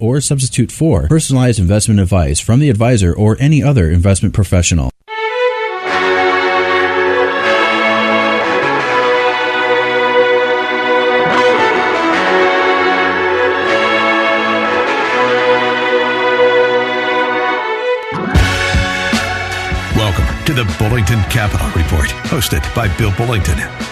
or substitute for personalized investment advice from the advisor or any other investment professional. Welcome to the Bullington Capital Report, hosted by Bill Bullington.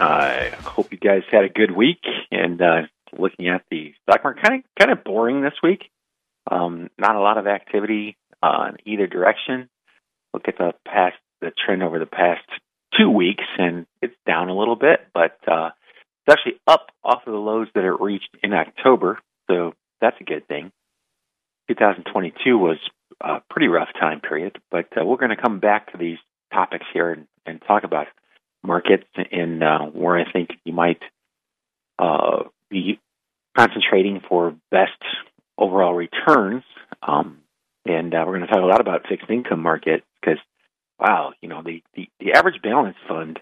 I hope you guys had a good week. And uh, looking at the stock market, kind of kind of boring this week. Um, not a lot of activity uh, in either direction. Look at the past the trend over the past two weeks, and it's down a little bit, but uh, it's actually up off of the lows that it reached in October. So that's a good thing. 2022 was a pretty rough time period, but uh, we're going to come back to these topics here and, and talk about markets and uh, where I think you might uh, be concentrating for best overall returns. Um, and uh, we're going to talk a lot about fixed income market because, wow, you know, the, the, the average balance fund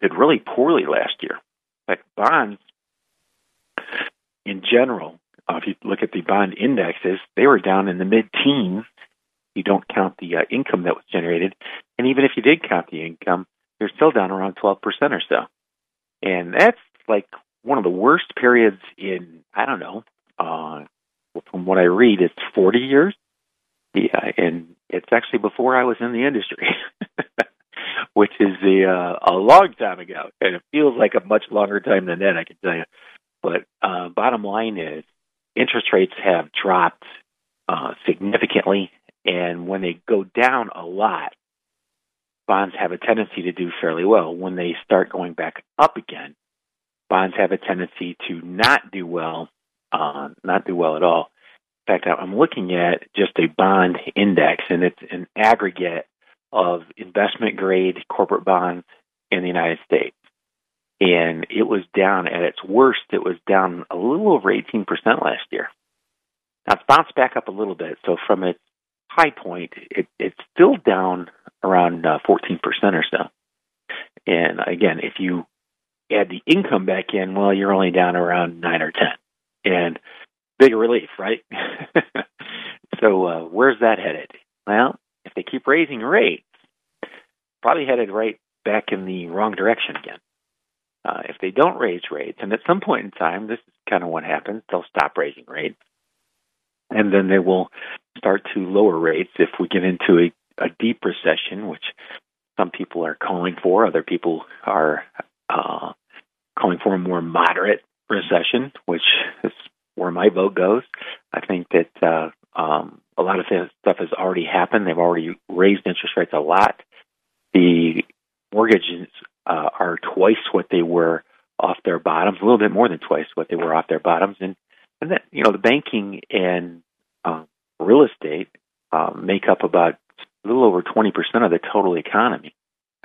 did really poorly last year. Like bonds in general, uh, if you look at the bond indexes, they were down in the mid teens. You don't count the uh, income that was generated. And even if you did count the income, they're still down around 12% or so. And that's like one of the worst periods in, I don't know, uh, from what I read, it's 40 years. Yeah, and it's actually before I was in the industry, which is a, uh, a long time ago. And it feels like a much longer time than that, I can tell you. But uh, bottom line is, interest rates have dropped uh, significantly. And when they go down a lot, bonds have a tendency to do fairly well. When they start going back up again, bonds have a tendency to not do well, uh, not do well at all. In fact, I'm looking at just a bond index, and it's an aggregate of investment grade corporate bonds in the United States. And it was down at its worst, it was down a little over 18% last year. Now it's bounced back up a little bit. So from its high point, it, it's still down around uh, 14% or so. And again, if you add the income back in, well, you're only down around 9 or 10. And big relief, right? so uh, where's that headed? Well, if they keep raising rates, probably headed right back in the wrong direction again. Uh, if they don't raise rates, and at some point in time, this is kind of what happens, they'll stop raising rates. And then they will start to lower rates if we get into a a deep recession, which some people are calling for. Other people are uh, calling for a more moderate recession, which is where my vote goes. I think that uh, um, a lot of stuff has already happened. They've already raised interest rates a lot. The mortgages uh, are twice what they were off their bottoms, a little bit more than twice what they were off their bottoms, and and that you know the banking and uh, real estate uh, make up about a little over 20% of the total economy.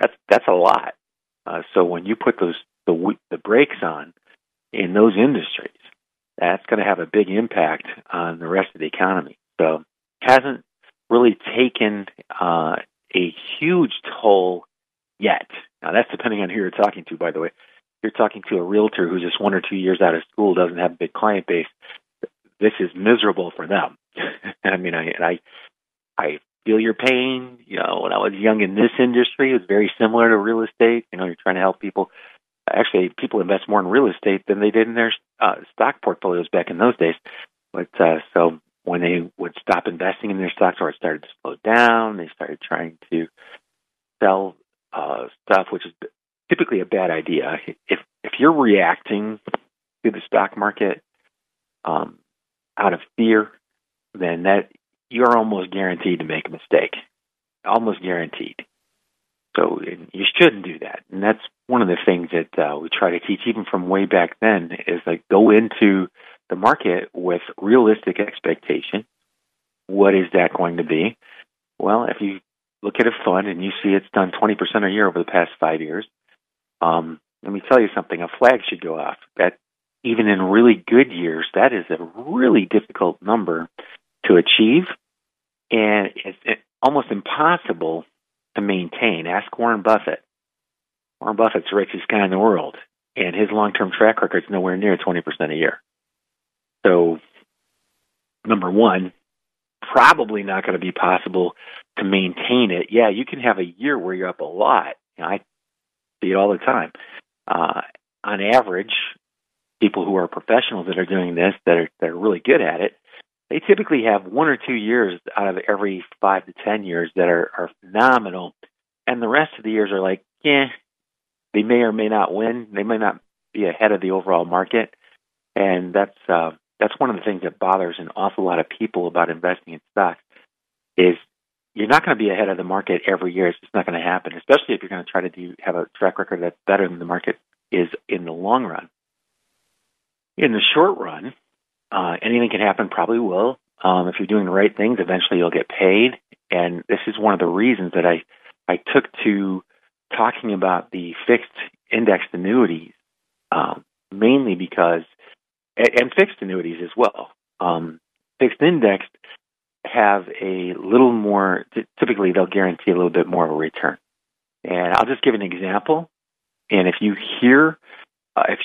That's that's a lot. Uh, so when you put those the the brakes on in those industries, that's going to have a big impact on the rest of the economy. So, hasn't really taken uh, a huge toll yet. Now, that's depending on who you're talking to, by the way. You're talking to a realtor who's just one or two years out of school, doesn't have a big client base, this is miserable for them. I mean, I, I, I feel your pain. You know, when I was young in this industry, it was very similar to real estate. You know, you're trying to help people. Actually, people invest more in real estate than they did in their uh, stock portfolios back in those days. But uh, so when they would stop investing in their stocks or it started to slow down, they started trying to sell uh, stuff, which is typically a bad idea. If if you're reacting to the stock market um, out of fear, then that you're almost guaranteed to make a mistake. Almost guaranteed. So you shouldn't do that. And that's one of the things that uh, we try to teach, even from way back then, is like go into the market with realistic expectation. What is that going to be? Well, if you look at a fund and you see it's done 20% a year over the past five years, um, let me tell you something, a flag should go off. That even in really good years, that is a really difficult number to achieve, and it's almost impossible to maintain. Ask Warren Buffett. Warren Buffett's the richest guy in the world, and his long-term track record is nowhere near 20% a year. So, number one, probably not going to be possible to maintain it. Yeah, you can have a year where you're up a lot. You know, I see it all the time. Uh, on average, people who are professionals that are doing this, that are that are really good at it, they typically have one or two years out of every five to ten years that are, are phenomenal, and the rest of the years are like, yeah, they may or may not win. They may not be ahead of the overall market, and that's uh, that's one of the things that bothers an awful lot of people about investing in stocks is you're not going to be ahead of the market every year. It's not going to happen, especially if you're going to try to do have a track record that's better than the market is in the long run. In the short run, uh, anything can happen. Probably will. Um, if you're doing the right things, eventually you'll get paid. And this is one of the reasons that I I took to talking about the fixed indexed annuities, um, mainly because and fixed annuities as well. Um, fixed indexed have a little more. Typically, they'll guarantee a little bit more of a return. And I'll just give an example. And if you hear, uh, if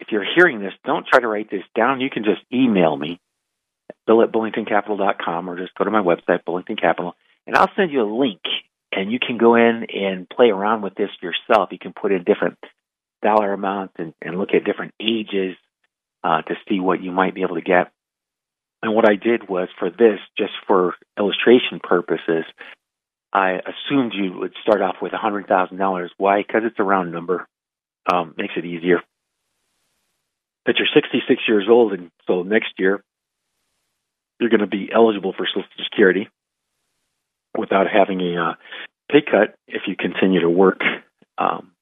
if you're hearing this, don't try to write this down. You can just email me, bill at bullingtoncapital.com, or just go to my website, Bullington Capital, and I'll send you a link. And you can go in and play around with this yourself. You can put in different dollar amounts and, and look at different ages uh, to see what you might be able to get. And what I did was for this, just for illustration purposes, I assumed you would start off with $100,000. Why? Because it's a round number. Um, makes it easier that you're 66 years old, and so next year you're going to be eligible for Social Security without having a uh, pay cut if you continue to work. Um,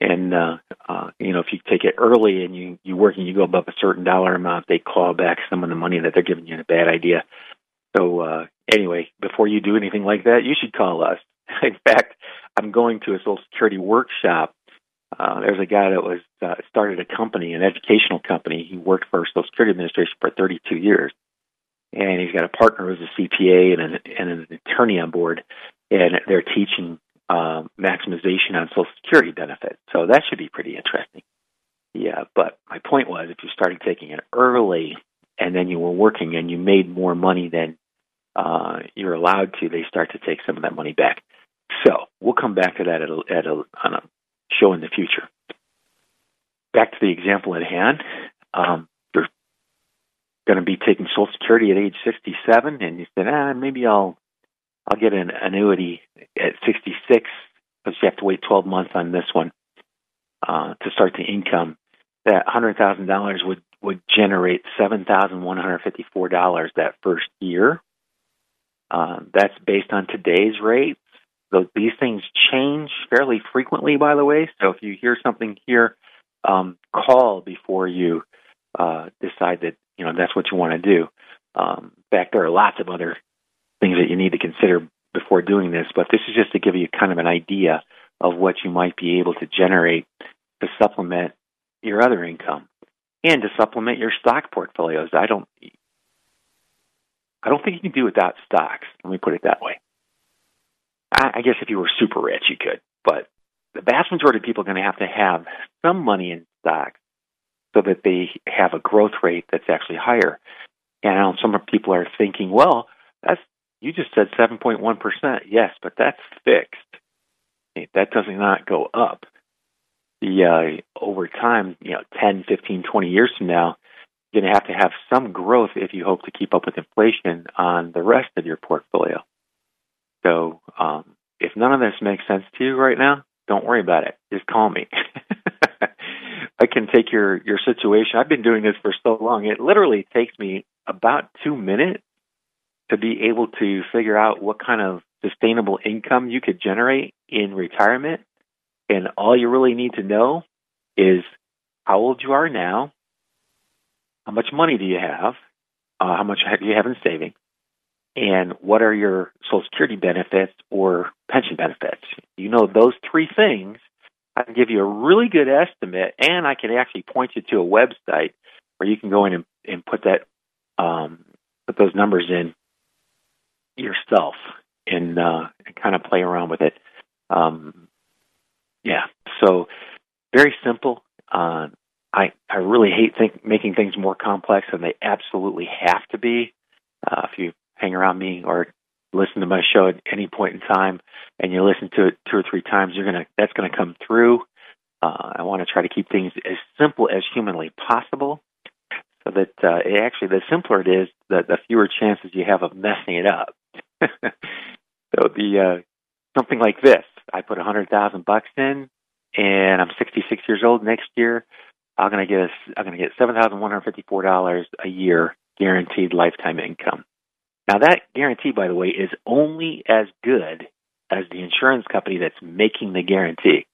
and uh, uh, you know, if you take it early and you you work and you go above a certain dollar amount, they call back some of the money that they're giving you. In a bad idea. So uh, anyway, before you do anything like that, you should call us. In fact, I'm going to a Social Security workshop uh, there's a guy that was uh, started a company, an educational company. He worked for Social Security Administration for 32 years, and he's got a partner who's a CPA and an, and an attorney on board, and they're teaching uh, maximization on Social Security benefits. So that should be pretty interesting. Yeah, but my point was, if you started taking it early, and then you were working and you made more money than uh, you're allowed to, they start to take some of that money back. So we'll come back to that at a, at a, on a show in the future. Back to the example at hand. Um, you're going to be taking Social Security at age 67, and you said, ah, maybe I'll I'll get an annuity at 66 because you have to wait 12 months on this one uh, to start the income. That $100,000 would would generate $7,154 that first year. Uh, that's based on today's rate these things change fairly frequently, by the way. So if you hear something here, um, call before you uh, decide that you know that's what you want to do. Um, in fact, there are lots of other things that you need to consider before doing this, but this is just to give you kind of an idea of what you might be able to generate to supplement your other income. and to supplement your stock portfolios. I don't I don't think you can do without stocks. Let me put it that way. I, I guess if you were super rich, you could, but the vast majority of people are going to have to have some money in stocks so that they have a growth rate that's actually higher. And I know some people are thinking, well, that's you just said 7.1%. Yes, but that's fixed. That does not go up. The uh, over time, you know, 10, 15, 20 years from now, you're going to have to have some growth if you hope to keep up with inflation on the rest of your portfolio. So, um, if none of this makes sense to you right now, don't worry about it. Just call me. I can take your your situation. I've been doing this for so long. It literally takes me about 2 minutes to be able to figure out what kind of sustainable income you could generate in retirement. And all you really need to know is how old you are now, how much money do you have, uh, how much do you have in savings, and what are your Social Security benefits or pension benefits. You know those three things. I can give you a really good estimate, and I can actually point you to a website where you can go in and, and put that um, put those numbers in yourself and, uh, and kind of play around with it. Um, yeah, so very simple. Uh, I I really hate think, making things more complex than they absolutely have to be. Uh, if you hang around me or listen to my show at any point in time, and you listen to it two or three times, you're gonna that's gonna come through. Uh, I want to try to keep things as simple as humanly possible, so that uh, actually the simpler it is, the the fewer chances you have of messing it up. so the uh, something like this, I put a hundred thousand bucks in, and I'm 66 years old next year. I'm gonna get a, I'm gonna get seven thousand one hundred fifty four dollars a year guaranteed lifetime income. Now that guarantee, by the way, is only as good as the insurance company that's making the guarantee.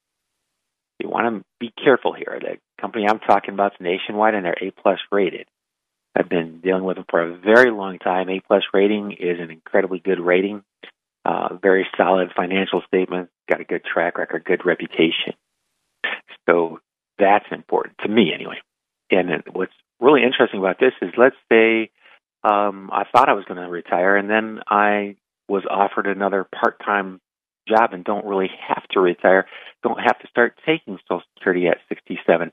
You want to be careful here. The company I'm talking about is nationwide and they're A plus rated. Dealing with them for a very long time. A plus rating is an incredibly good rating. Uh, very solid financial statements, got a good track record, good reputation. So that's important to me anyway. And what's really interesting about this is let's say um, I thought I was going to retire and then I was offered another part time job and don't really have to retire, don't have to start taking Social Security at 67.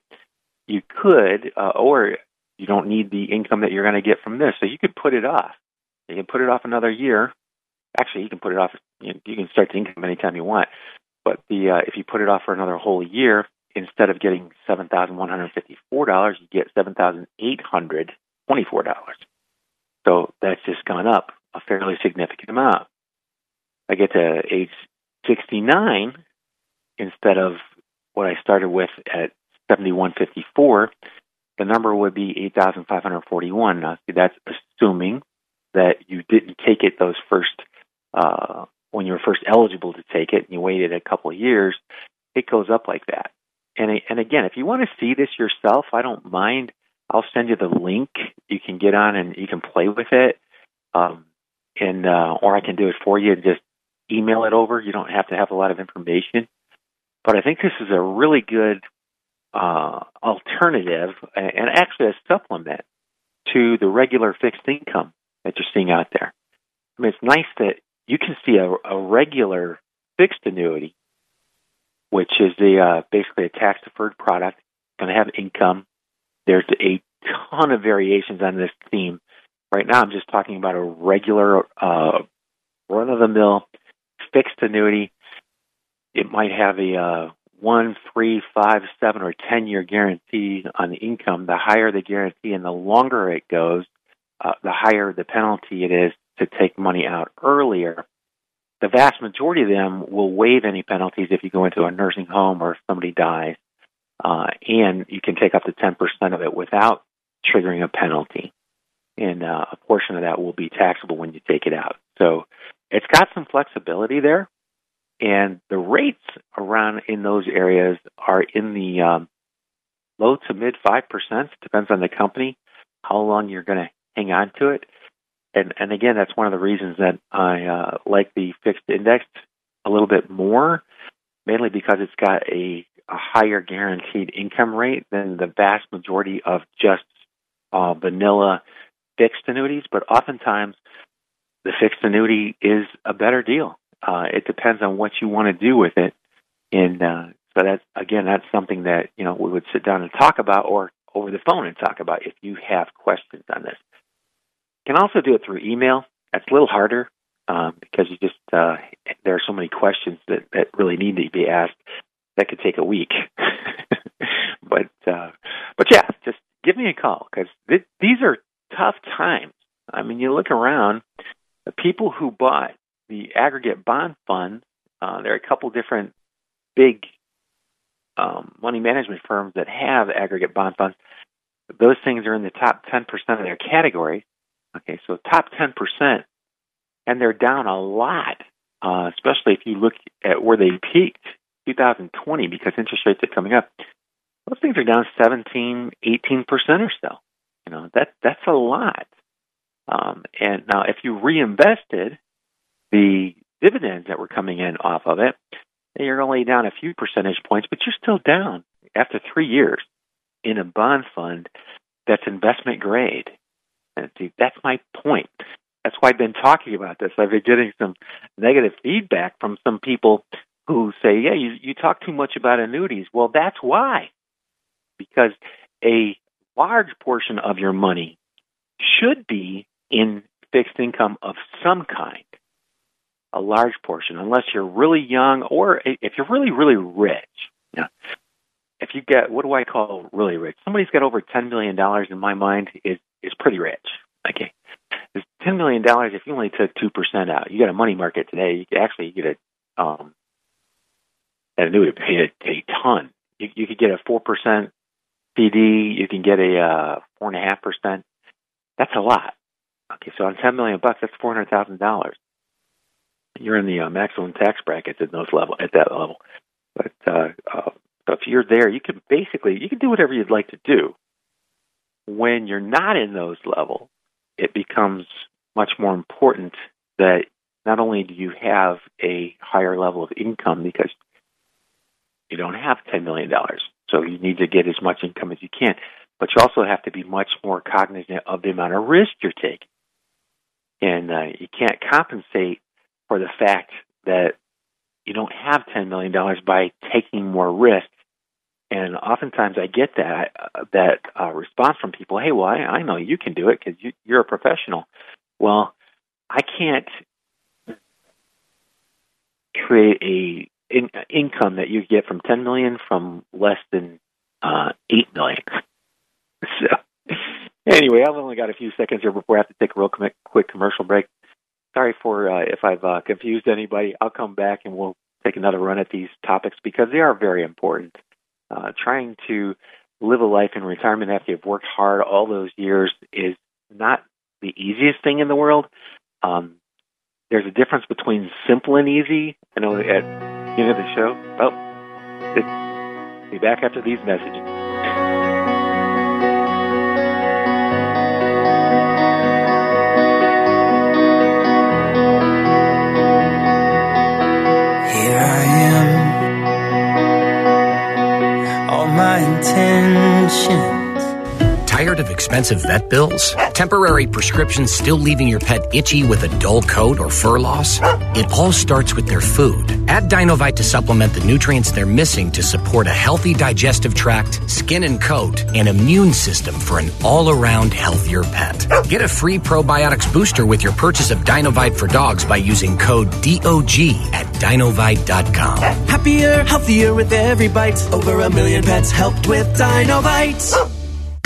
You could, uh, or you don't need the income that you're going to get from this. So you could put it off. You can put it off another year. Actually, you can put it off. You, can start the income anytime you want. But the uh, if you put it off for another whole year, instead of getting seven thousand one hundred fifty-four dollars, you get seven thousand eight hundred twenty-four dollars. So that's just gone up a fairly significant amount. I get to age sixty-nine instead of what I started with at seventy-one fifty-four the number would be 8,541. Now, that's assuming that you didn't take it those first, uh, when you were first eligible to take it and you waited a couple of years, it goes up like that. And, and again, if you want to see this yourself, I don't mind. I'll send you the link. You can get on and you can play with it. Um, and, uh, or I can do it for you and just email it over. You don't have to have a lot of information. But I think this is a really good uh, alternative and actually a supplement to the regular fixed income that you're seeing out there. I mean, it's nice that you can see a, a regular fixed annuity, which is the uh, basically a tax deferred product, going to have income. There's a ton of variations on this theme. Right now, I'm just talking about a regular uh, run of the mill fixed annuity. It might have a uh, one, three, five, seven, or ten year guarantee on income, the higher the guarantee and the longer it goes, uh, the higher the penalty it is to take money out earlier. The vast majority of them will waive any penalties if you go into a nursing home or if somebody dies, uh, and you can take up to 10% of it without triggering a penalty. And uh, a portion of that will be taxable when you take it out. So it's got some flexibility there and the rates around in those areas are in the um, low to mid five percent. Depends on the company, how long you're going to hang on to it, and and again, that's one of the reasons that I uh, like the fixed indexed a little bit more, mainly because it's got a a higher guaranteed income rate than the vast majority of just uh, vanilla fixed annuities, but oftentimes the fixed annuity is a better deal. Uh, it depends on what you want to do with it, and uh, so that's again that's something that you know we would sit down and talk about, or over the phone and talk about if you have questions on this. You can also do it through email. That's a little harder um, because you just uh, there are so many questions that that really need to be asked. That could take a week, but uh, but yeah, just give me a call because th- these are tough times. I mean, you look around, the people who bought the aggregate bond fund, uh, there are a couple different big um, money management firms that have aggregate bond funds. Those things are in the top 10% of their category. Okay, so top 10%, and they're down a lot, uh, especially if you look at where they peaked 2020 because interest rates are coming up. Those things are down 17, 18% or so. You know, that that's a lot. Um, and now, if you reinvested the dividends that were coming in off of it, you're only down a few percentage points, but you're still down after three years in a bond fund that's investment grade. And see, that's my point. That's why I've been talking about this. I've been getting some negative feedback from some people who say, yeah, you, you talk too much about annuities. Well, that's why. Because a large portion of your money should be in fixed income of some kind. A large portion, unless you're really young or if you're really, really rich. Yeah. If you get, what do I call really rich? Somebody's got over $10 million in my mind is, is pretty rich. Okay. There's $10 million if you only took 2% out. You got a money market today, you could actually get a, um, an annuity pay a, a ton. You, you could get a 4% CD, you can get a uh, four and a half percent. That's a lot. Okay, so on ten million bucks, that's four hundred thousand dollars. You're in the uh, maximum tax brackets at those level at that level. But uh, uh, if you're there, you can basically you can do whatever you'd like to do. When you're not in those levels, it becomes much more important that not only do you have a higher level of income because you don't have $10 million, so you need to get as much income as you can. But you also have to be much more cognizant of the amount of risk you're taking. And uh, you can't compensate for the fact that you don't have $10 million by taking more risk. And oftentimes I get that uh, that uh, response from people, "Hey, well, I, I know you can do it because you, you're a professional." Well, I can't create a in, income that you get from 10 million from less than uh, 8 million. so, anyway, I've only got a few seconds here before I have to take a real quick commercial break. Sorry for uh, if I've uh, confused anybody. I'll come back and we'll take another run at these topics because they are very important. Uh, trying to live a life in retirement after you've worked hard all those years is not the easiest thing in the world. Um, there's a difference between simple and easy. I know at the end of the show. Well, be back after these messages. My intentions Tired of expensive vet bills? Temporary prescriptions still leaving your pet itchy with a dull coat or fur loss? It all starts with their food. Add Dinovite to supplement the nutrients they're missing to support a healthy digestive tract, skin and coat, and immune system for an all around healthier pet. Get a free probiotics booster with your purchase of Dinovite for dogs by using code DOG at dinovite.com. Happier, healthier with every bite. Over a million pets helped with Dinovite.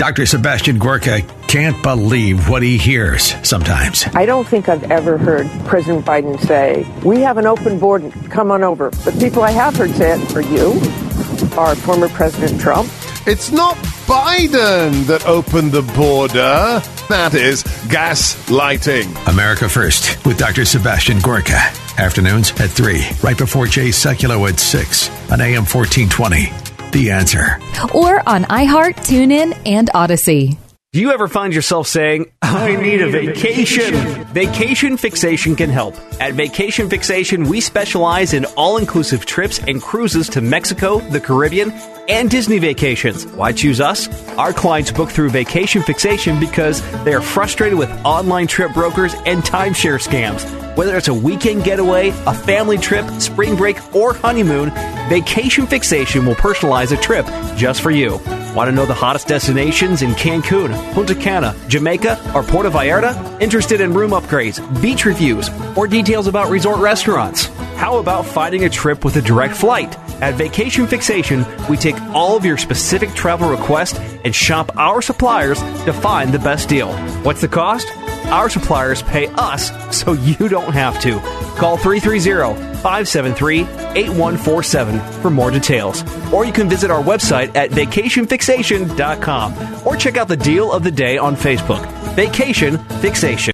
Dr. Sebastian Gorka can't believe what he hears sometimes. I don't think I've ever heard President Biden say, We have an open border, come on over. But people I have heard say it are you, our former President Trump. It's not Biden that opened the border. That is gaslighting. America First with Dr. Sebastian Gorka. Afternoons at 3, right before Jay Sekulow at 6 on AM 1420. The answer. Or on iHeart, TuneIn, and Audacy. Do you ever find yourself saying, I need a vacation? Vacation Fixation can help. At Vacation Fixation, we specialize in all inclusive trips and cruises to Mexico, the Caribbean, and Disney vacations. Why choose us? Our clients book through Vacation Fixation because they are frustrated with online trip brokers and timeshare scams. Whether it's a weekend getaway, a family trip, spring break, or honeymoon, Vacation Fixation will personalize a trip just for you. Want to know the hottest destinations in Cancun, Punta Cana, Jamaica, or Puerto Vallarta? Interested in room upgrades, beach reviews, or details about resort restaurants? How about finding a trip with a direct flight? At Vacation Fixation, we take all of your specific travel requests and shop our suppliers to find the best deal. What's the cost? Our suppliers pay us so you don't have to. Call 330 573 8147 for more details. Or you can visit our website at vacationfixation.com or check out the deal of the day on Facebook. Vacation Fixation.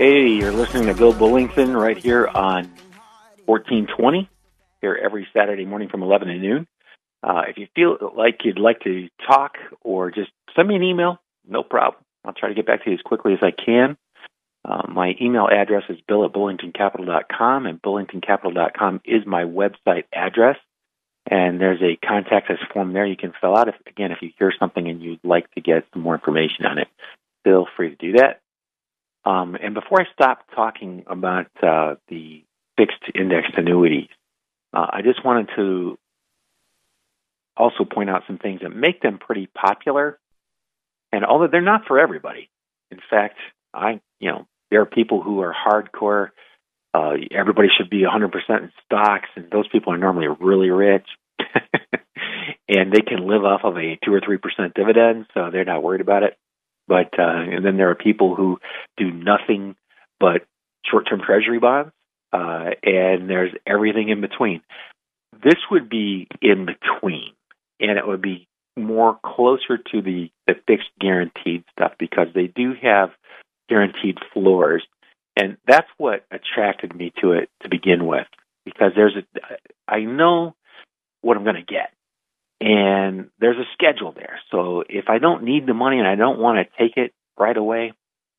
Hey, you're listening to Bill Bullington right here on 1420, here every Saturday morning from 11 to noon. Uh, if you feel like you'd like to talk or just send me an email, no problem. I'll try to get back to you as quickly as I can. Uh, my email address is bill at bullingtoncapital.com, and bullingtoncapital.com is my website address. And there's a contact us form there you can fill out. If again, if you hear something and you'd like to get some more information on it, feel free to do that. Um, and before I stop talking about uh, the fixed indexed annuities, uh, I just wanted to also point out some things that make them pretty popular. And although they're not for everybody, in fact, I you know there are people who are hardcore. Uh, everybody should be 100% in stocks, and those people are normally really rich, and they can live off of a two or three percent dividend, so they're not worried about it. But uh, and then there are people who do nothing but short-term treasury bonds, uh, and there's everything in between. This would be in between, and it would be more closer to the, the fixed guaranteed stuff because they do have guaranteed floors, and that's what attracted me to it to begin with. Because there's a, I know what I'm going to get, and there's a schedule there. So if I don't need the money and I don't want to take it right away,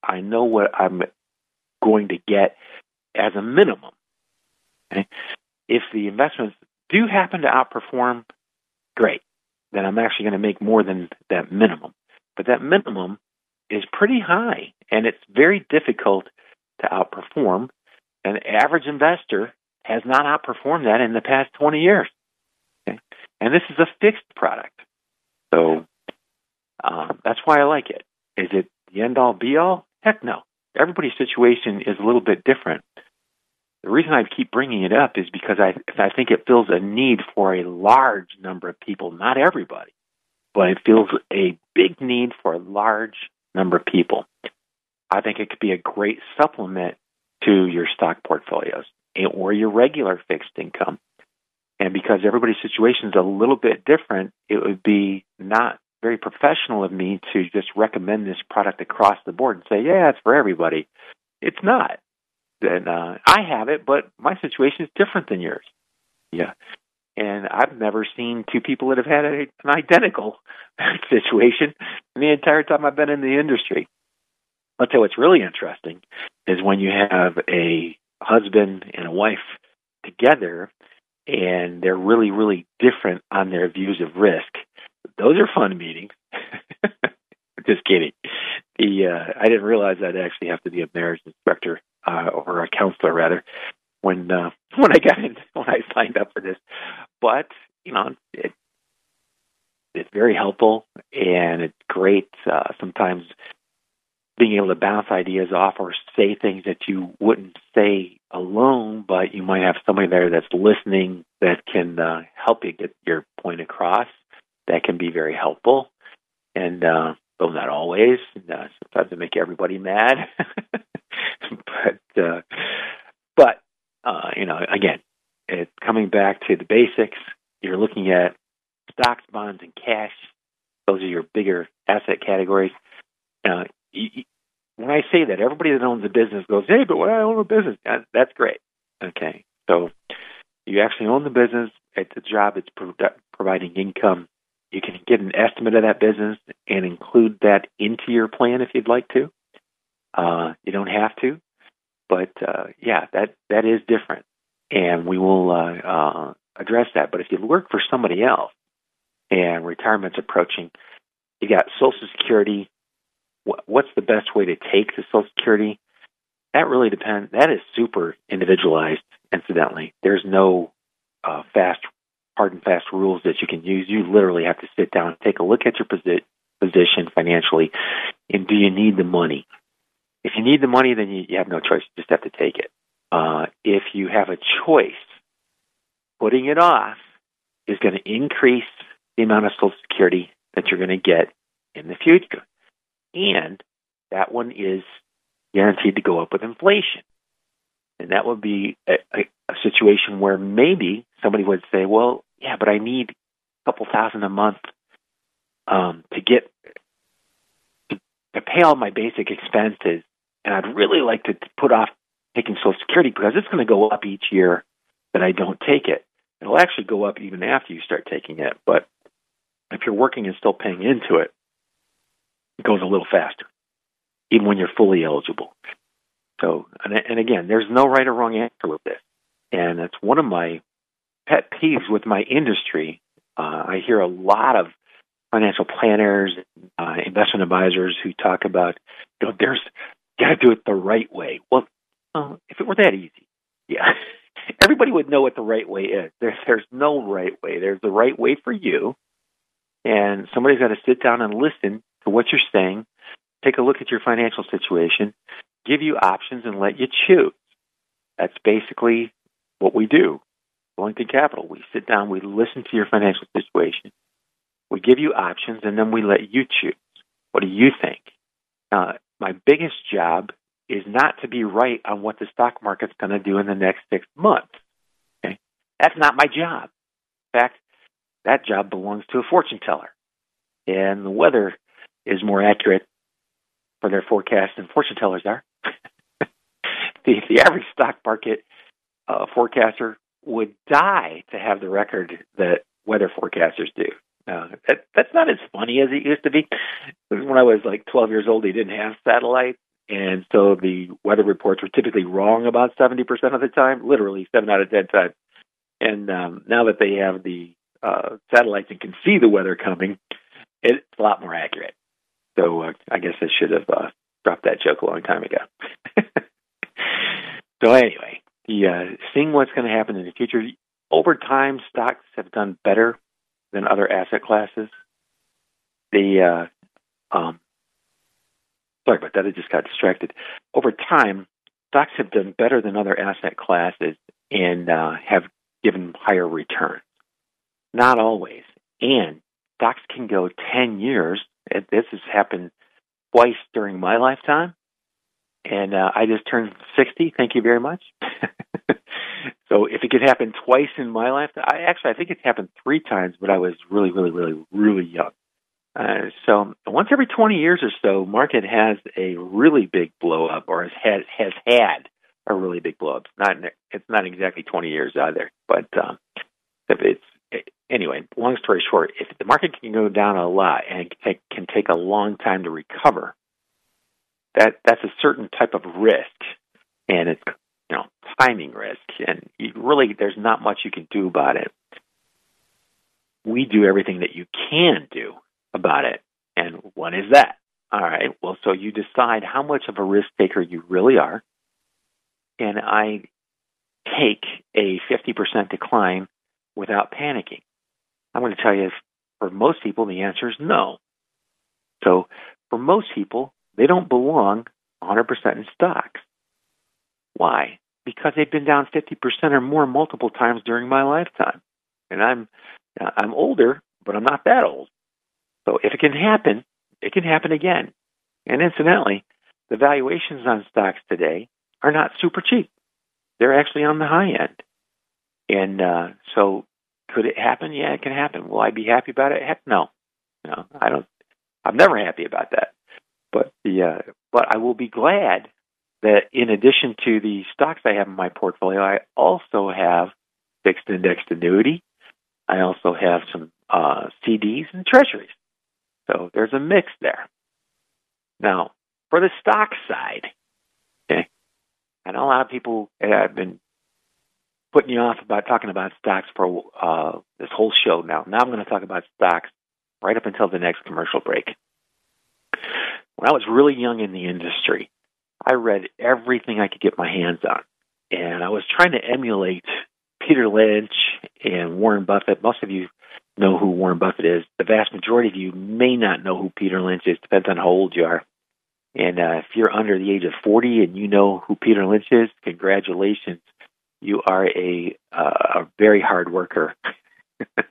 I know what I'm going to get as a minimum. Okay? If the investments do happen to outperform, great. Then I'm actually going to make more than that minimum. But that minimum is pretty high, and it's very difficult to outperform. An average investor has not outperformed that in the past 20 years. And this is a fixed product. So um, that's why I like it. Is it the end all be all? Heck no. Everybody's situation is a little bit different. The reason I keep bringing it up is because I, I think it fills a need for a large number of people, not everybody, but it fills a big need for a large number of people. I think it could be a great supplement to your stock portfolios or your regular fixed income. And because everybody's situation is a little bit different, it would be not very professional of me to just recommend this product across the board and say, yeah, it's for everybody. It's not. And uh, I have it, but my situation is different than yours. Yeah. And I've never seen two people that have had a, an identical situation in the entire time I've been in the industry. I'll tell you what's really interesting is when you have a husband and a wife together and they're really, really different on their views of risk. Those are fun meetings. Just kidding. The uh, I didn't realize I'd actually have to be a marriage inspector uh, or a counselor rather when uh, when I got in when I signed up for this. But you know, it, it's very helpful and it's great. Uh, sometimes being able to bounce ideas off or say things that you wouldn't say alone, but you might have somebody there that's listening that can uh, help you get your point across. That can be very helpful, and uh, though not always. Uh, sometimes it make everybody mad, but uh, but uh, you know, again, it coming back to the basics. You're looking at stocks, bonds, and cash. Those are your bigger asset categories. Uh, you, when I say that, everybody that owns a business goes, "Hey, but what I own a business." That's great. Okay, so you actually own the business. It's a job. It's pro- providing income. You can get an estimate of that business and include that into your plan if you'd like to. Uh, you don't have to, but uh, yeah, that that is different, and we will uh, uh, address that. But if you work for somebody else and retirement's approaching, you got Social Security, what's the best way to take the Social Security? That really depends. That is super individualized. Incidentally, there's no uh, fast, hard and fast rules that you can use. You literally have to sit down and take a look at your posi- position financially, and do you need the money? If you need the money, then you, you have no choice. You just have to take it. Uh, if you have a choice, putting it off is going to increase the amount of Social Security that you're going to get in the future and that one is guaranteed to go up with inflation. And that would be a, a, a situation where maybe somebody would say, well, yeah, but I need a couple thousand a month um, to get to, to pay all my basic expenses, and I'd really like to put off taking Social Security because it's going to go up each year that I don't take it. It'll actually go up even after you start taking it, but if you're working and still paying into it, it goes a little faster, even when you're fully eligible. So, and, and again, there's no right or wrong answer with this. And it's one of my pet peeves with my industry. Uh, I hear a lot of financial planners, uh, investment advisors who talk about, you know, there's got to do it the right way. Well, uh, if it were that easy, yeah, everybody would know what the right way is. There's no right way. There's the right way for you, and somebody's got to sit down and listen to what you're saying, take a look at your financial situation, give you options, and let you choose. That's basically what we do. Bullington Capital. We sit down, we listen to your financial situation, we give you options, and then we let you choose. What do you think? Uh, my biggest job is not to be right on what the stock market's going to do in the next six months. Okay? That's not my job. In fact, that job belongs to a fortune teller. And the weather is more accurate for their forecast than fortune tellers are. the, the average stock market uh, forecaster would die to have the record that weather forecasters do. Uh, that, that's not as funny as it used to be. When I was like 12 years old, they didn't have satellites, and so the weather reports were typically wrong about 70% of the time, literally 7 out of 10 times. And um, now that they have the uh, satellites and can see the weather coming, it's a lot more accurate. So uh, I guess I should have uh, dropped that joke a long time ago. so anyway, uh, seeing what's going to happen in the future. Over time, stocks have done better than other asset classes. The uh, um, sorry about that. I just got distracted. Over time, stocks have done better than other asset classes and uh, have given higher returns. Not always, and stocks can go ten years it, this has happened twice during my lifetime, and uh, I just turned 60. Thank you very much. so if it could happen twice in my lifetime, I actually I think it's happened three times, but I was really, really, really, really young. Uh, so once every 20 years or so, market has a really big blow up, or has had, has had a really big blow up. It's not it's not exactly 20 years either, but um, it's anyway, long story short, if the market can go down a lot and it can take a long time to recover, that that's a certain type of risk, and it's you know timing risk, and you really there's not much you can do about it. We do everything that you can do about it, and what is that? All right, well, so you decide how much of a risk taker you really are, and I take a 50% decline without panicking. I'm going to tell you, for most people, the answer is no. So for most people, they don't belong 100% in stocks. Why? because they've been down 50% or more multiple times during my lifetime. And I'm I'm older, but I'm not that old. So if it can happen, it can happen again. And incidentally, the valuations on stocks today are not super cheap. They're actually on the high end. And uh, so could it happen? Yeah, it can happen. Will I be happy about it? Heck no. No, I don't I'm never happy about that. But the uh, but I will be glad that in addition to the stocks I have in my portfolio, I also have fixed indexed annuity. I also have some uh, CDs and treasuries. So there's a mix there. Now, for the stock side, okay, I know a lot of people have been putting you off about talking about stocks for uh, this whole show now. Now I'm going to talk about stocks right up until the next commercial break. When I was really young in the industry, I read everything I could get my hands on. And I was trying to emulate Peter Lynch and Warren Buffett. Most of you know who Warren Buffett is. The vast majority of you may not know who Peter Lynch is. Depends on how old you are. And uh, if you're under the age of 40 and you know who Peter Lynch is, congratulations. You are a, uh, a very hard worker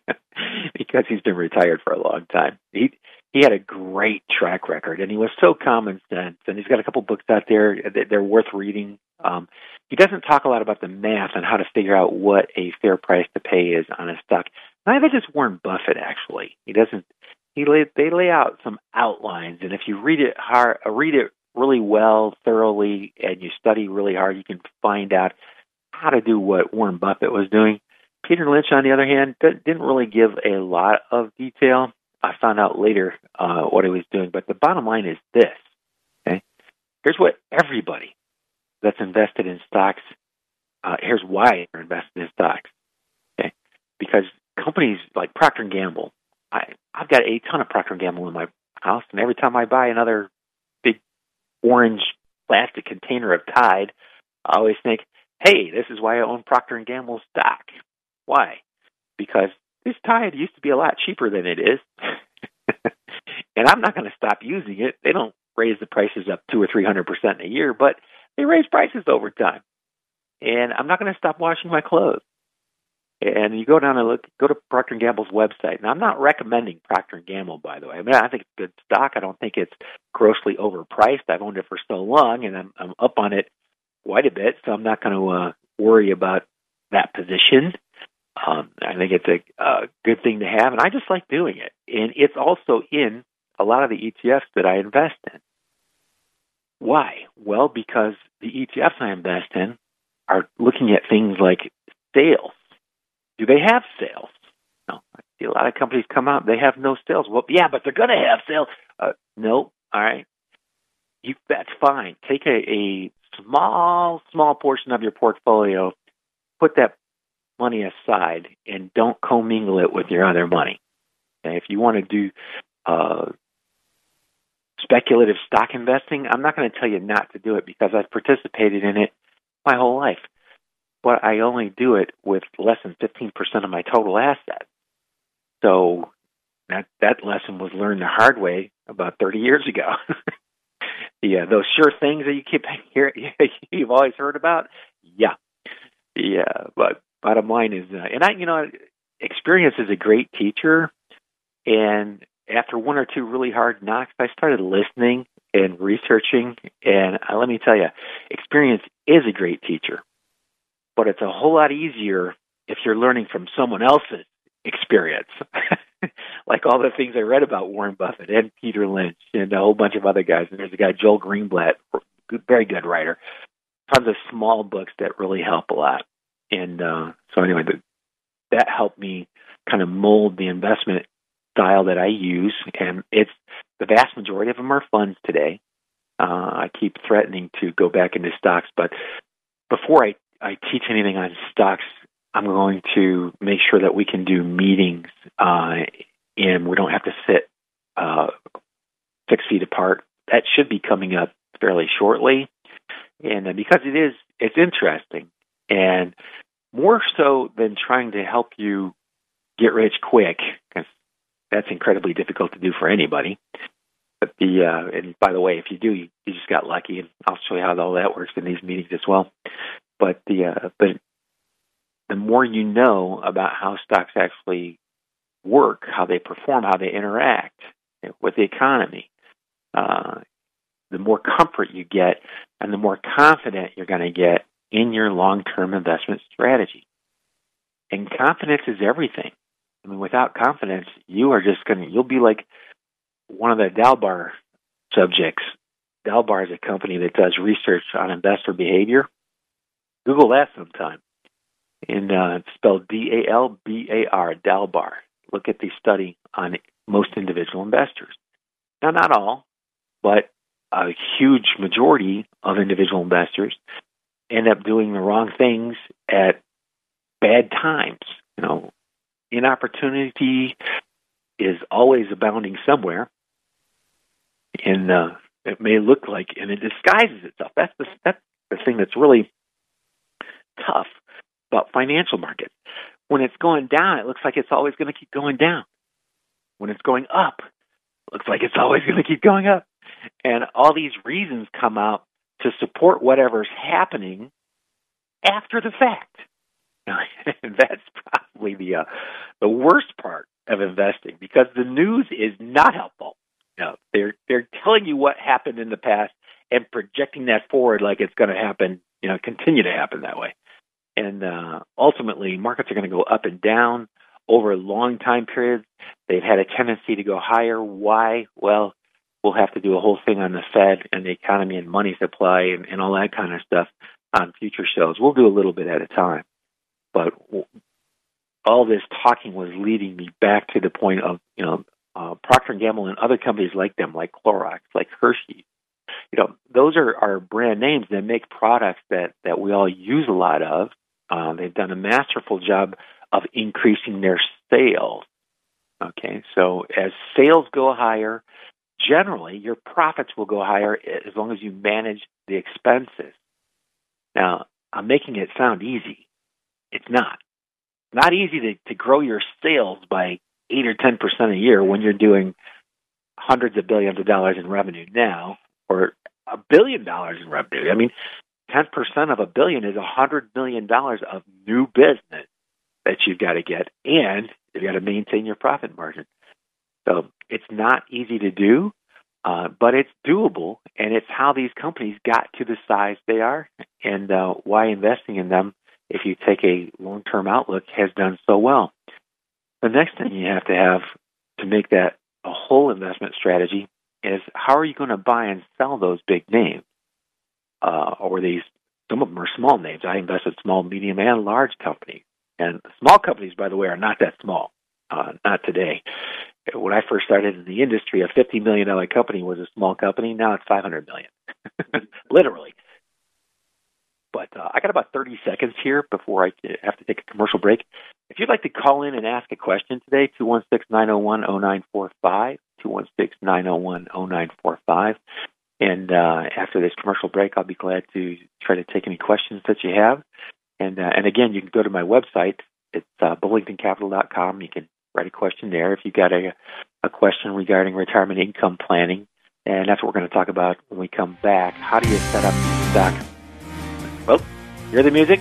because he's been retired for a long time. He he had a great track record, and he was so common sense. And he's got a couple books out there that they're worth reading. Um, he doesn't talk a lot about the math on how to figure out what a fair price to pay is on a stock. Neither does Warren Buffett. Actually, he doesn't. He lay they lay out some outlines, and if you read it hard, read it really well, thoroughly, and you study really hard, you can find out how to do what Warren Buffett was doing. Peter Lynch, on the other hand, didn't really give a lot of detail. I found out later uh, what he was doing, but the bottom line is this. Okay, here's what everybody that's invested in stocks. Uh, here's why they're invested in stocks. Okay, because companies like Procter and Gamble, I I've got a ton of Procter and Gamble in my house, and every time I buy another big orange plastic container of Tide, I always think, "Hey, this is why I own Procter and Gamble stock." Why? Because this Tide used to be a lot cheaper than it is, and I'm not going to stop using it. They don't raise the prices up two or three hundred percent in a year, but they raise prices over time. And I'm not going to stop washing my clothes. And you go down and look, go to Procter and Gamble's website. Now, I'm not recommending Procter and Gamble, by the way. I mean, I think it's good stock. I don't think it's grossly overpriced. I've owned it for so long, and I'm, I'm up on it quite a bit, so I'm not going to uh, worry about that position. Um, I think it's a, a good thing to have, and I just like doing it. And it's also in a lot of the ETFs that I invest in. Why? Well, because the ETFs I invest in are looking at things like sales. Do they have sales? No. I see a lot of companies come out, they have no sales. Well, yeah, but they're going to have sales. Uh, no. All right. You, that's fine. Take a, a small, small portion of your portfolio, put that money aside and don't commingle it with your other money. And if you want to do uh, speculative stock investing, I'm not going to tell you not to do it because I've participated in it my whole life. But I only do it with less than 15% of my total assets. So that that lesson was learned the hard way about 30 years ago. yeah, those sure things that you keep hearing, you've always heard about. Yeah, yeah, but bottom line is, uh, and I, you know, experience is a great teacher. And after one or two really hard knocks, I started listening and researching. And uh, let me tell you, experience is a great teacher, but it's a whole lot easier if you're learning from someone else's experience. like all the things I read about Warren Buffett and Peter Lynch and a whole bunch of other guys. And there's a guy, Joel Greenblatt, very good writer. Tons of small books that really help a lot. And uh, so anyway, the, that helped me kind of mold the investment style that I use, and it's the vast majority of them are funds today. Uh, I keep threatening to go back into stocks, but before I, I teach anything on stocks, I'm going to make sure that we can do meetings uh, and we don't have to sit uh, six feet apart. That should be coming up fairly shortly, and uh, because it is, it's interesting. And more so than trying to help you get rich quick, because that's incredibly difficult to do for anybody. But the uh, and by the way, if you do, you, you just got lucky, and I'll show you how all that works in these meetings as well. but the uh, but the more you know about how stocks actually work, how they perform, how they interact with the economy, uh, the more comfort you get, and the more confident you're going to get in your long-term investment strategy. And confidence is everything. I mean, without confidence, you are just going to, you'll be like one of the Dalbar subjects. Dalbar is a company that does research on investor behavior. Google that sometime. And uh, spelled D A L B A R, Dalbar. Look at the study on most individual investors. Now, not all, but a huge majority of individual investors end up doing the wrong things at bad times. You know, inopportunity is always abounding somewhere, and uh, it may look like, and it disguises itself. That's the that's the thing that's really tough about financial markets. When it's going down, it looks like it's always going to keep going down. When it's going up, it looks like it's always going to keep going up. And all these reasons come out to support whatever's happening after the fact. that's probably the uh, the worst part of investing because the news is not helpful. Know, they're they're telling you what happened in the past and projecting that forward like it's going to happen. You know, continue to happen that way. And uh, ultimately, markets are going to go up and down over long time periods. They've had a tendency to go higher. Why? Well, we'll have to do a whole thing on the Fed and the economy and money supply and, and all that kind of stuff on future shows. We'll do a little bit at a time. But all this talking was leading me back to the point of, you know, uh, Procter & Gamble and other companies like them, like Clorox, like Hershey. You know, those are, are brand names that make products that, that we all use a lot of. Uh, they've done a masterful job of increasing their sales. Okay, so as sales go higher, generally your profits will go higher as long as you manage the expenses. Now, I'm making it sound easy. It's not. Not easy to, to grow your sales by 8 or 10% a year when you're doing hundreds of billions of dollars in revenue now or a billion dollars in revenue. I mean, 10% of a billion is a $100 million of new business that you've got to get, and you've got to maintain your profit margin. So it's not easy to do, uh, but it's doable, and it's how these companies got to the size they are, and uh, why investing in them, if you take a long term outlook, has done so well. The next thing you have to have to make that a whole investment strategy is how are you going to buy and sell those big names? Uh, or these, some of them are small names. I invest in small, medium, and large companies. And small companies, by the way, are not that small. Uh, not today when I first started in the industry, a fifty million dollar company was a small company. Now it's five hundred million, literally. But uh, I got about thirty seconds here before I have to take a commercial break. If you'd like to call in and ask a question today, two one six nine zero one zero nine four five, two one six nine zero one zero nine four five. And uh, after this commercial break, I'll be glad to try to take any questions that you have. And uh, and again, you can go to my website. It's uh, bullingtoncapital.com. You can write a question there if you've got a, a question regarding retirement income planning. And that's what we're going to talk about when we come back. How do you set up stock? Well, hear the music?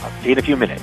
I'll see you in a few minutes.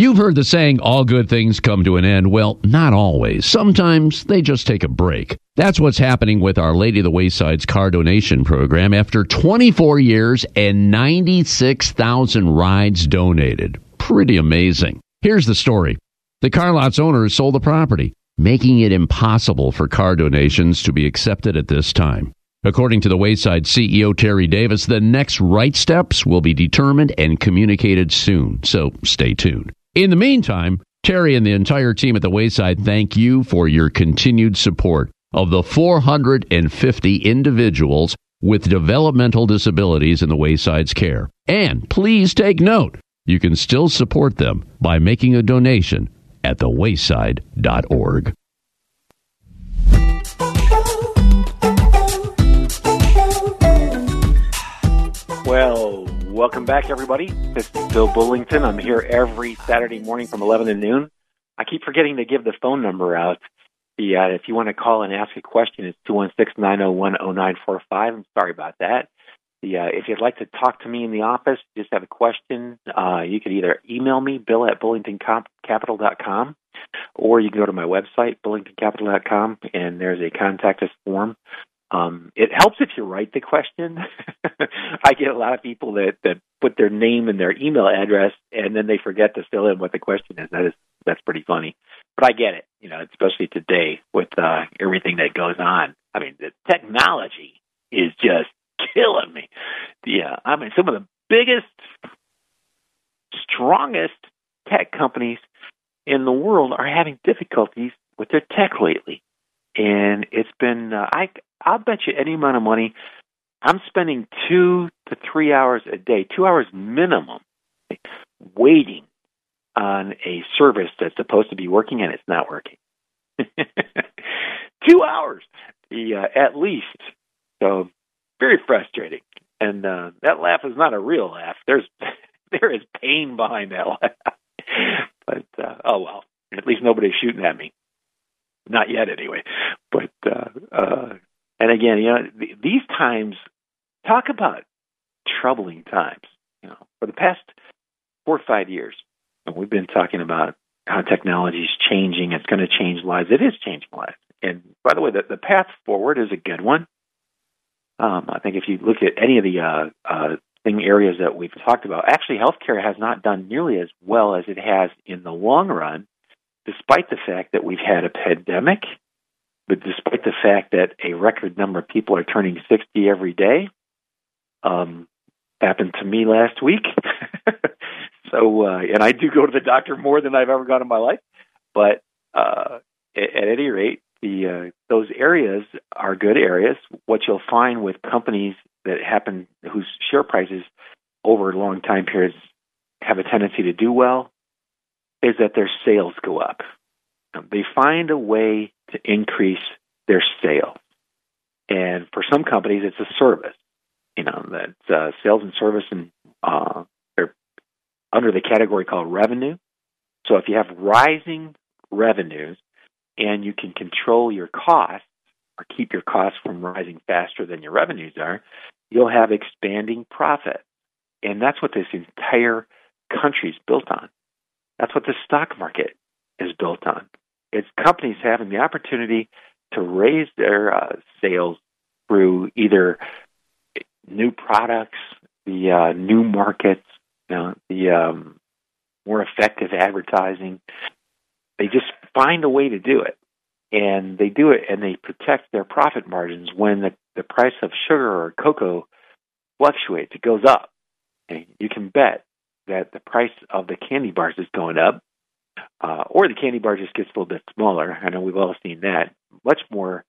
You've heard the saying, all good things come to an end. Well, not always. Sometimes they just take a break. That's what's happening with Our Lady of the Wayside's car donation program after 24 years and 96,000 rides donated. Pretty amazing. Here's the story. The car lot's owners sold the property, making it impossible for car donations to be accepted at this time. According to the Wayside CEO Terry Davis, the next right steps will be determined and communicated soon, so stay tuned. In the meantime, Terry and the entire team at the Wayside thank you for your continued support of the 450 individuals with developmental disabilities in the Wayside's care. And please take note, you can still support them by making a donation at thewayside.org. Well, welcome back, everybody. This is Bill Bullington. I'm here every Saturday morning from 11 to noon. I keep forgetting to give the phone number out. Uh, if you want to call and ask a question, it's 216-901-0945. I'm sorry about that. Uh, if you'd like to talk to me in the office, just have a question, uh, you could either email me, bill at bullingtoncapital.com, or you can go to my website, bullingtoncapital.com, and there's a contact us form. Um, it helps if you write the question. I get a lot of people that, that put their name and their email address and then they forget to fill in what the question is. That is that's pretty funny. But I get it, you know, especially today with uh, everything that goes on. I mean, the technology is just killing me. Yeah, I mean, some of the biggest, strongest tech companies in the world are having difficulties with their tech lately and it's been uh, I I'll bet you any amount of money. I'm spending two to three hours a day, two hours minimum, waiting on a service that's supposed to be working and it's not working. two hours, yeah, at least. So very frustrating. And uh, that laugh is not a real laugh. There's there is pain behind that laugh. but uh, oh well, at least nobody's shooting at me. Not yet, anyway. But uh, uh, and again, you know, th- these times talk about troubling times. You know, for the past four or five years, we've been talking about how technology is changing. It's going to change lives. It is changing lives. And by the way, the, the path forward is a good one. Um, I think if you look at any of the uh, uh, thing areas that we've talked about, actually, healthcare has not done nearly as well as it has in the long run despite the fact that we've had a pandemic, but despite the fact that a record number of people are turning 60 every day, um, happened to me last week. so, uh, and I do go to the doctor more than I've ever gone in my life. But uh, at, at any rate, the uh, those areas are good areas. What you'll find with companies that happen whose share prices over long time periods have a tendency to do well is that their sales go up. They find a way to increase their sales. And for some companies, it's a service. You know, that uh, sales and service, and uh, they're under the category called revenue. So if you have rising revenues and you can control your costs or keep your costs from rising faster than your revenues are, you'll have expanding profit. And that's what this entire country is built on. That's what the stock market is built on. It's companies having the opportunity to raise their uh, sales through either new products, the uh, new markets, you know, the um, more effective advertising. They just find a way to do it. And they do it and they protect their profit margins when the, the price of sugar or cocoa fluctuates. It goes up. And you can bet that the price of the candy bars is going up, uh, or the candy bar just gets a little bit smaller. I know we've all seen that. Much more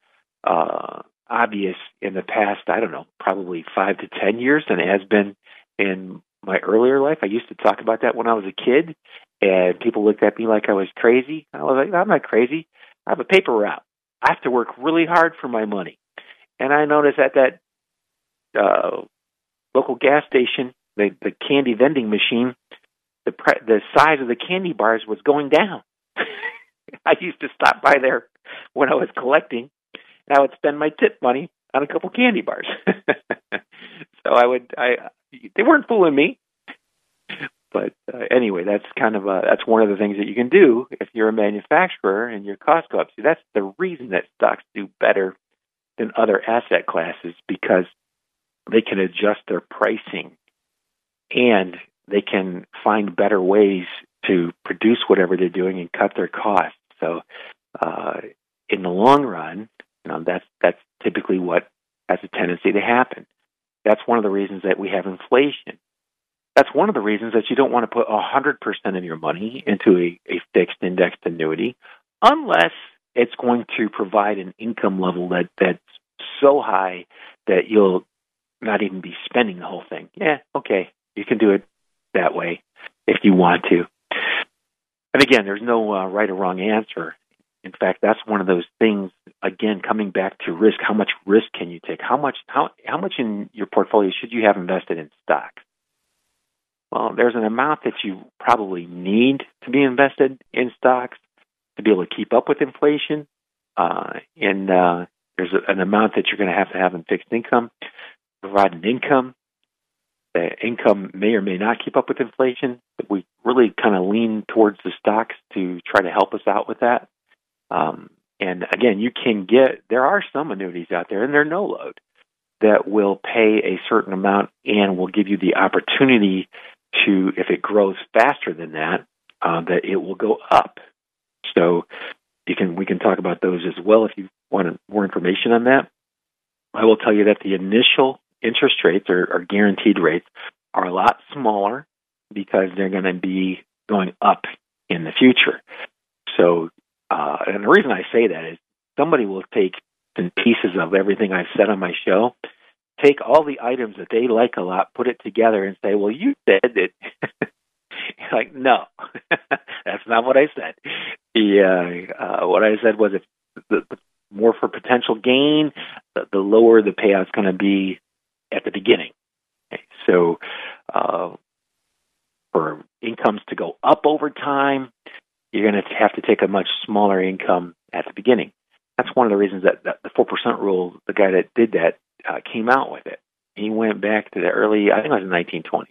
uh, obvious in the past, I don't know, probably five to ten years than it has been in my earlier life. I used to talk about that when I was a kid, And people looked at me like I was crazy. I was like, I'm not crazy. I have a paper route. I have to work really hard for my money. And I noticed at that uh, local gas station, the, the candy vending machine, the pre- the size of the candy bars was going down. I used to stop by there when I was collecting, and I would spend my tip money on a couple candy bars. so I would I they weren't fooling me. But uh, anyway, that's kind of a, that's one of the things that you can do if you're a manufacturer and your costs go up. See, that's the reason that stocks do better than other asset classes because they can adjust their pricing and they can find better ways to produce whatever they're doing and cut their costs. So, uh, in the long run, you know, that's that's typically what has a tendency to happen. That's one of the reasons that we have inflation. That's one of the reasons that you don't want to put 100% of your money into a, a fixed indexed annuity unless it's going to provide an income level that, that's so high that you'll not even be spending the whole thing. Yeah, okay, you can do it that way if you want to. And again, there's no uh, right or wrong answer. In fact, that's one of those things. Again, coming back to risk, how much risk can you take? How much how how much in your portfolio should you have invested in stocks? Well, there's an amount that you probably need to be invested in stocks to be able to keep up with inflation, uh, and uh, there's an amount that you're going to have to have in fixed income, provide an income. The income may or may not keep up with inflation, we really kind of lean towards the stocks to try to help us out with that. Um, and again, you can get there are some annuities out there, and they're no load that will pay a certain amount and will give you the opportunity to, if it grows faster than that, uh, that it will go up. So you can we can talk about those as well if you want more information on that. I will tell you that the initial interest rates or, or guaranteed rates are a lot smaller because they're going to be going up in the future. So, uh, and the reason I say that is somebody will take pieces of everything I've said on my show take all the items that they like a lot, put it together, and say, "Well, you said that." like, no, that's not what I said. Yeah, uh, what I said was if the, the more for potential gain, the, the lower the payout's going to be at the beginning. Okay, so, uh, for incomes to go up over time, you're going to have to take a much smaller income at the beginning. That's one of the reasons that, the four percent rule. The guy that did that uh, came out with it. He went back to the early, I think it was 1920.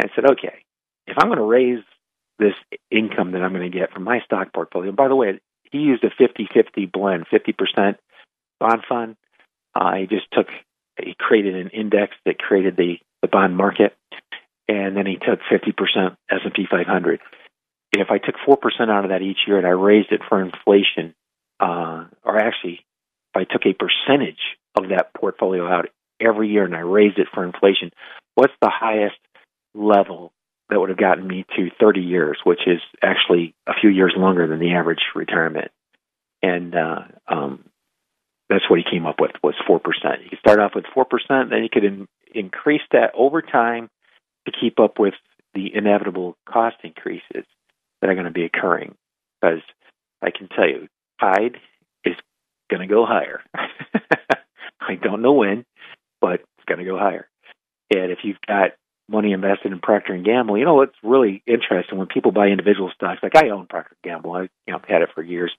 And said, okay, if I'm going to raise this income that I'm going to get from my stock portfolio, and by the way, he used a 50-50 blend, 50% bond fund. Uh, he just took, he created an index that created the, the bond market, and then he took 50% S&P 500. If I took 4% out of that each year and I raised it for inflation, uh, or actually, if I took a percentage of that portfolio out every year and I raised it for inflation, what's the highest level that would have gotten me to 30 years, which is actually a few years longer than the average retirement? And uh, um, that's what he came up with was 4%. You could start off with 4%, then you could in- increase that over time to keep up with the inevitable cost increases that are going to be occurring. Because I can tell you, Tide is going to go higher. I don't know when, but it's going to go higher. And if you've got money invested in Procter and Gamble, you know it's really interesting when people buy individual stocks. Like I own Procter and Gamble, I you know had it for years.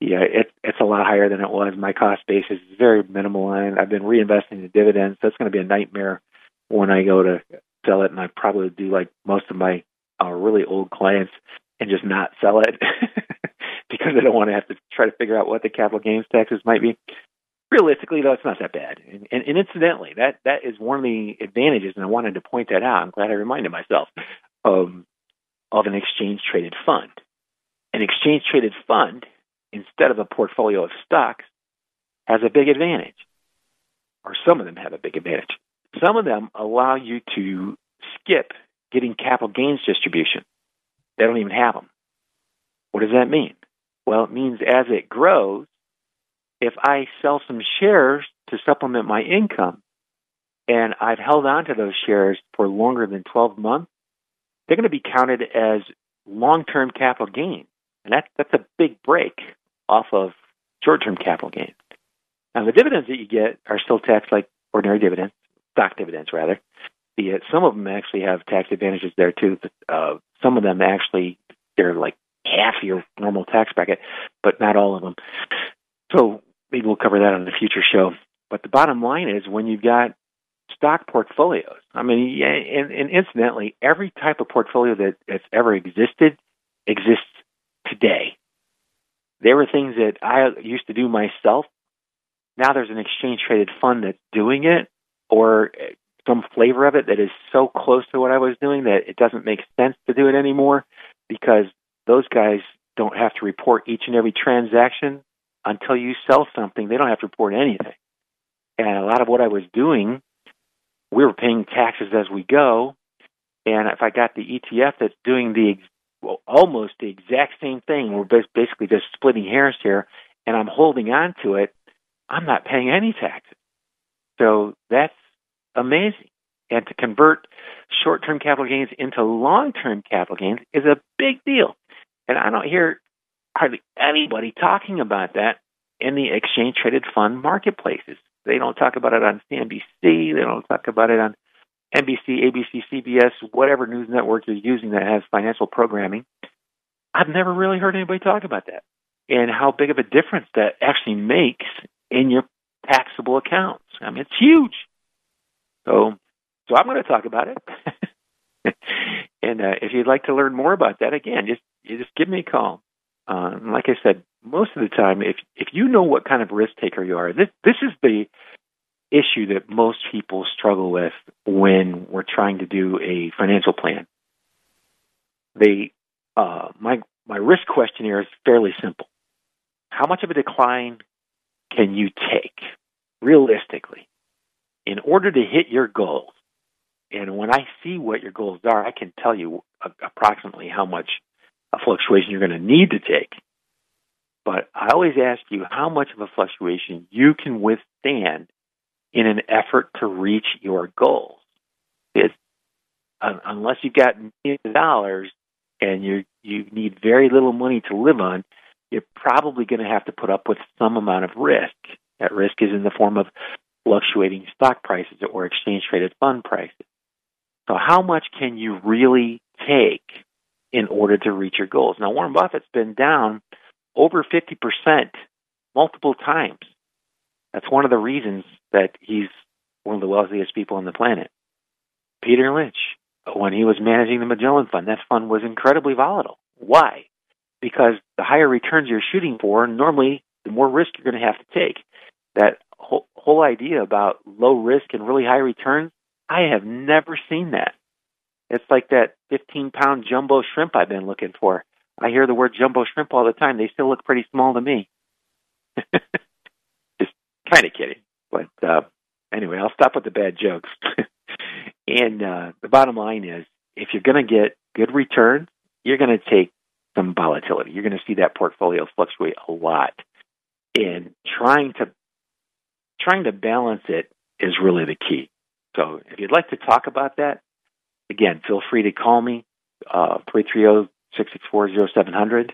Yeah, it, it's a lot higher than it was. My cost basis is very minimal, and I've been reinvesting the dividends. So it's going to be a nightmare when I go to sell it, and I probably do like most of my uh, really old clients and just not sell it because I don't want to have to try to figure out what the capital gains taxes might be realistically though it's not that bad and, and, and, incidentally that that is one of the advantages and i wanted to point that out i'm glad i reminded myself um, of an exchange traded fund an exchange traded fund instead of a portfolio of stocks has a big advantage. Or some of them have a big advantage. Some of them allow you to skip getting capital gains distribution. They don't even have them what does that mean? Well it means as it grows if I sell some shares to supplement my income and I've held on to those shares for longer than 12 months, they're going to be counted as long-term capital gain. and that's that's a big break off of short-term capital gains. Now, the dividends that you get are still taxed like ordinary dividends, stock dividends rather. The, uh, some of them actually have tax advantages there too. Uh, some of them actually they're like half your normal tax bracket, but not all of them. So maybe we'll cover that on the future show. But the bottom line is when you've got stock portfolios, I mean, and, and incidentally, every type of portfolio that has ever existed exists today. There were things that I used to do myself. Now there's an exchange traded fund that's doing it, or some flavor of it that is so close to what I was doing that it doesn't make sense to do it anymore because those guys don't have to report each and every transaction until you sell something. They don't have to report anything. And a lot of what I was doing, we were paying taxes as we go. And if I got the ETF that's doing the well, almost the exact same thing, we're basically just splitting hairs here, and I'm holding on to it, I'm not paying any taxes. So that's amazing. And to convert short term capital gains into long term capital gains is a big deal. And I don't hear hardly anybody talking about that in the exchange traded fund marketplaces. They don't talk about it on CNBC. They don't talk about it on NBC, ABC, CBS, whatever news network you're using that has financial programming. I've never really heard anybody talk about that and how big of a difference that actually makes in your taxable accounts. I mean, it's huge. So, so I'm going to talk about it. and uh, if you'd like to learn more about that, again, just just give me a call. Uh, like I said, most of the time, if if you know what kind of risk taker you are, this this is the issue that most people struggle with when we're trying to do a financial plan. They, uh, my my risk questionnaire is fairly simple. How much of a decline can you take realistically in order to hit your goals? And when I see what your goals are, I can tell you approximately how much a fluctuation you're going to need to take. But I always ask you how much of a fluctuation you can withstand in an effort to reach your goals. It's, uh, unless you've got millions of dollars and you you need very little money to live on, you're probably going to have to put up with some amount of risk. That risk is in the form of fluctuating stock prices or exchange traded fund prices. So, how much can you really take in order to reach your goals? Now, Warren Buffett's been down over 50% multiple times. That's one of the reasons that he's one of the wealthiest people on the planet. Peter Lynch, when he was managing the Magellan Fund, that fund was incredibly volatile. Why? Because the higher returns you're shooting for, normally the more risk you're going to have to take. That whole, whole idea about low risk and really high returns, I have never seen that. It's like that 15 pound jumbo shrimp I've been looking for. I hear the word jumbo shrimp all the time. They still look pretty small to me. Just kind of kidding. But uh, anyway, I'll stop with the bad jokes. and uh, the bottom line is if you're going to get good returns, you're going to take some volatility. You're going to see that portfolio fluctuate a lot. And trying to trying to balance it is really the key. So if you'd like to talk about that, again, feel free to call me, uh, 330-664-0700.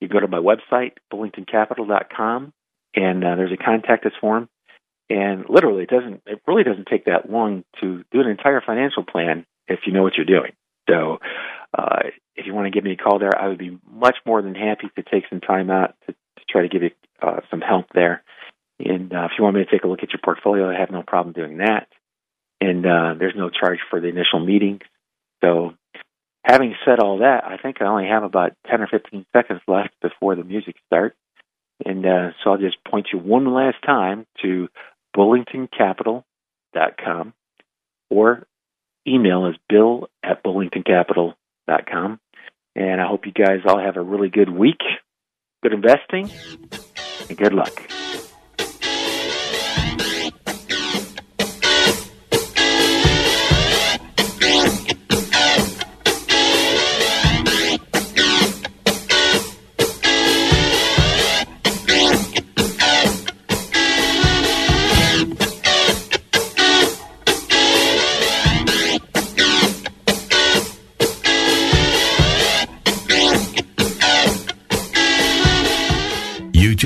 You go to my website, bullingtoncapital.com, and uh, there's a contact us form. And literally, it doesn't. It really doesn't take that long to do an entire financial plan if you know what you're doing. So, uh, if you want to give me a call there, I would be much more than happy to take some time out to, to try to give you uh, some help there. And uh, if you want me to take a look at your portfolio, I have no problem doing that. And uh, there's no charge for the initial meeting. So, having said all that, I think I only have about 10 or 15 seconds left before the music starts. And uh, so I'll just point you one last time to bullingtoncapital.com or email is bill at bullingtoncapital.com. And I hope you guys all have a really good week, good investing, and good luck.